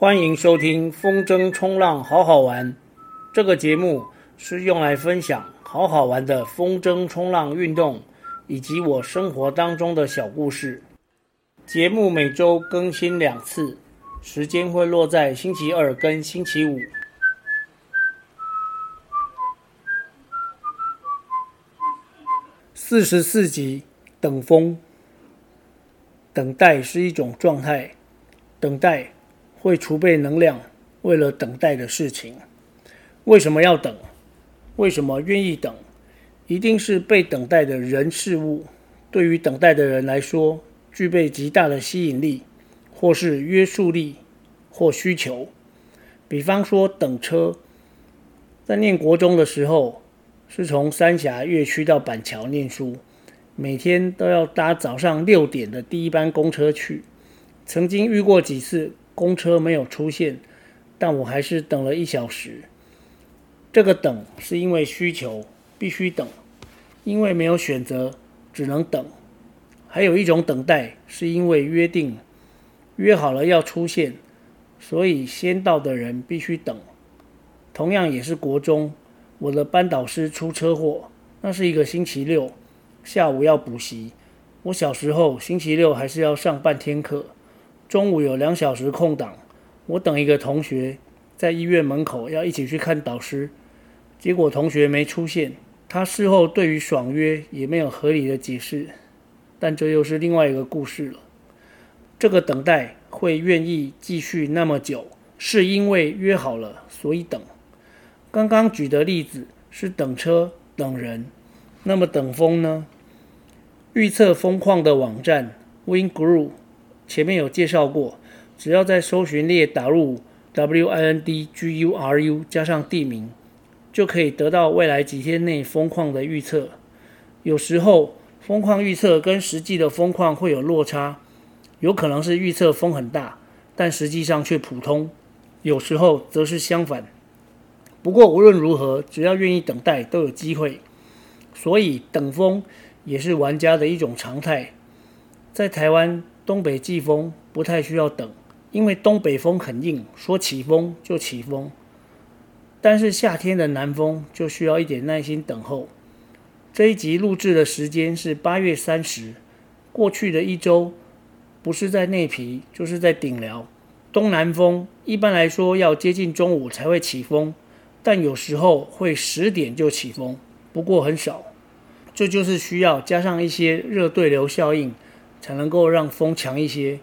欢迎收听风筝冲浪好好玩。这个节目是用来分享好好玩的风筝冲浪运动，以及我生活当中的小故事。节目每周更新两次，时间会落在星期二跟星期五。四十四集，等风。等待是一种状态，等待。会储备能量，为了等待的事情。为什么要等？为什么愿意等？一定是被等待的人事物，对于等待的人来说，具备极大的吸引力，或是约束力，或需求。比方说等车，在念国中的时候，是从三峡越区到板桥念书，每天都要搭早上六点的第一班公车去，曾经遇过几次。公车没有出现，但我还是等了一小时。这个等是因为需求，必须等，因为没有选择，只能等。还有一种等待是因为约定，约好了要出现，所以先到的人必须等。同样也是国中，我的班导师出车祸，那是一个星期六，下午要补习。我小时候星期六还是要上半天课。中午有两小时空档，我等一个同学在医院门口要一起去看导师，结果同学没出现。他事后对于爽约也没有合理的解释，但这又是另外一个故事了。这个等待会愿意继续那么久，是因为约好了，所以等。刚刚举的例子是等车、等人，那么等风呢？预测风况的网站 WindGuru。前面有介绍过，只要在搜寻列打入 W I N D G U R U 加上地名，就可以得到未来几天内风况的预测。有时候风况预测跟实际的风况会有落差，有可能是预测风很大，但实际上却普通；有时候则是相反。不过无论如何，只要愿意等待，都有机会。所以等风也是玩家的一种常态。在台湾。东北季风不太需要等，因为东北风很硬，说起风就起风。但是夏天的南风就需要一点耐心等候。这一集录制的时间是八月三十，过去的一周不是在内皮就是在顶寮。东南风一般来说要接近中午才会起风，但有时候会十点就起风，不过很少。这就是需要加上一些热对流效应。才能够让风强一些。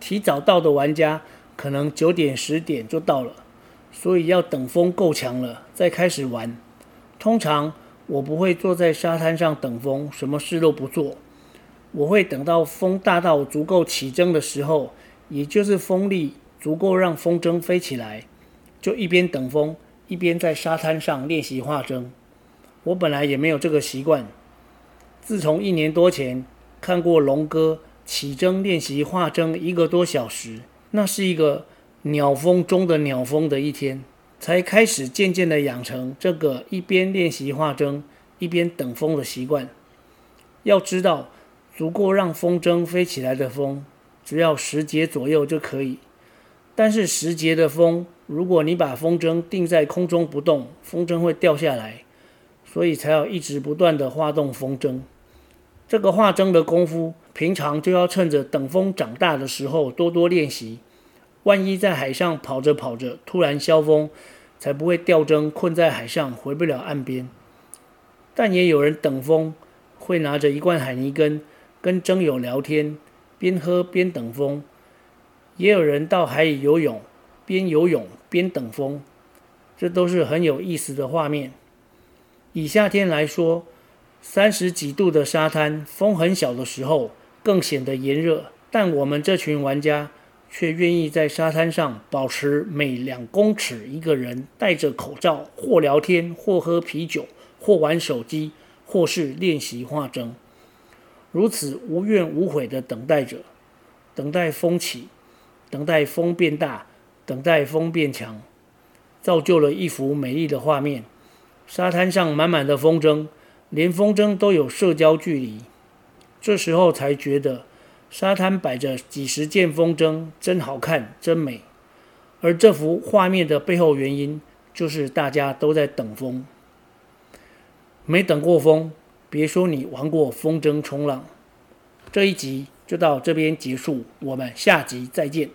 提早到的玩家可能九点十点就到了，所以要等风够强了再开始玩。通常我不会坐在沙滩上等风，什么事都不做。我会等到风大到足够起征的时候，也就是风力足够让风筝飞起来，就一边等风一边在沙滩上练习画筝。我本来也没有这个习惯，自从一年多前。看过龙哥起筝练习画筝一个多小时，那是一个鸟风中的鸟风的一天，才开始渐渐的养成这个一边练习画筝一边等风的习惯。要知道，足够让风筝飞起来的风，只要十节左右就可以。但是十节的风，如果你把风筝定在空中不动，风筝会掉下来，所以才要一直不断的画动风筝。这个画筝的功夫，平常就要趁着等风长大的时候多多练习。万一在海上跑着跑着突然消风，才不会掉筝困在海上回不了岸边。但也有人等风，会拿着一罐海尼根跟筝友聊天，边喝边等风。也有人到海里游泳，边游泳边等风，这都是很有意思的画面。以夏天来说，三十几度的沙滩，风很小的时候更显得炎热，但我们这群玩家却愿意在沙滩上保持每两公尺一个人戴着口罩，或聊天，或喝啤酒，或玩手机，或是练习画筝，如此无怨无悔地等待着，等待风起，等待风变大，等待风变强，造就了一幅美丽的画面。沙滩上满满的风筝。连风筝都有社交距离，这时候才觉得沙滩摆着几十件风筝真好看，真美。而这幅画面的背后原因，就是大家都在等风。没等过风，别说你玩过风筝冲浪。这一集就到这边结束，我们下集再见。